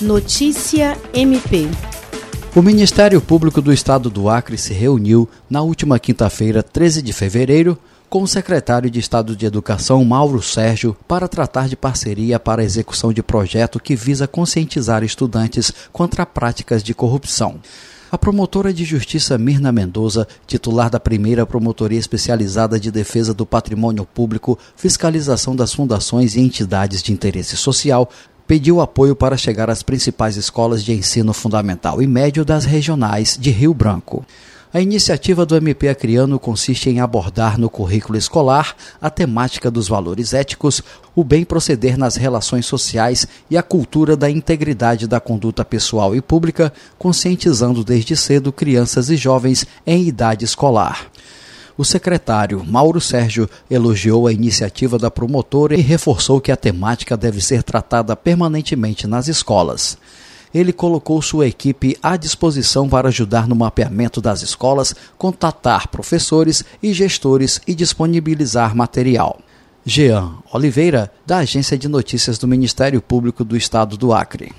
Notícia MP. O Ministério Público do Estado do Acre se reuniu na última quinta-feira, 13 de fevereiro, com o secretário de Estado de Educação, Mauro Sérgio, para tratar de parceria para a execução de projeto que visa conscientizar estudantes contra práticas de corrupção. A promotora de justiça Mirna Mendoza, titular da primeira Promotoria Especializada de Defesa do Patrimônio Público, Fiscalização das Fundações e Entidades de Interesse Social, pediu apoio para chegar às principais escolas de ensino fundamental e médio das regionais de Rio Branco. A iniciativa do MP Acriano consiste em abordar no currículo escolar a temática dos valores éticos, o bem proceder nas relações sociais e a cultura da integridade da conduta pessoal e pública, conscientizando desde cedo crianças e jovens em idade escolar. O secretário Mauro Sérgio elogiou a iniciativa da promotora e reforçou que a temática deve ser tratada permanentemente nas escolas. Ele colocou sua equipe à disposição para ajudar no mapeamento das escolas, contatar professores e gestores e disponibilizar material. Jean Oliveira, da Agência de Notícias do Ministério Público do Estado do Acre.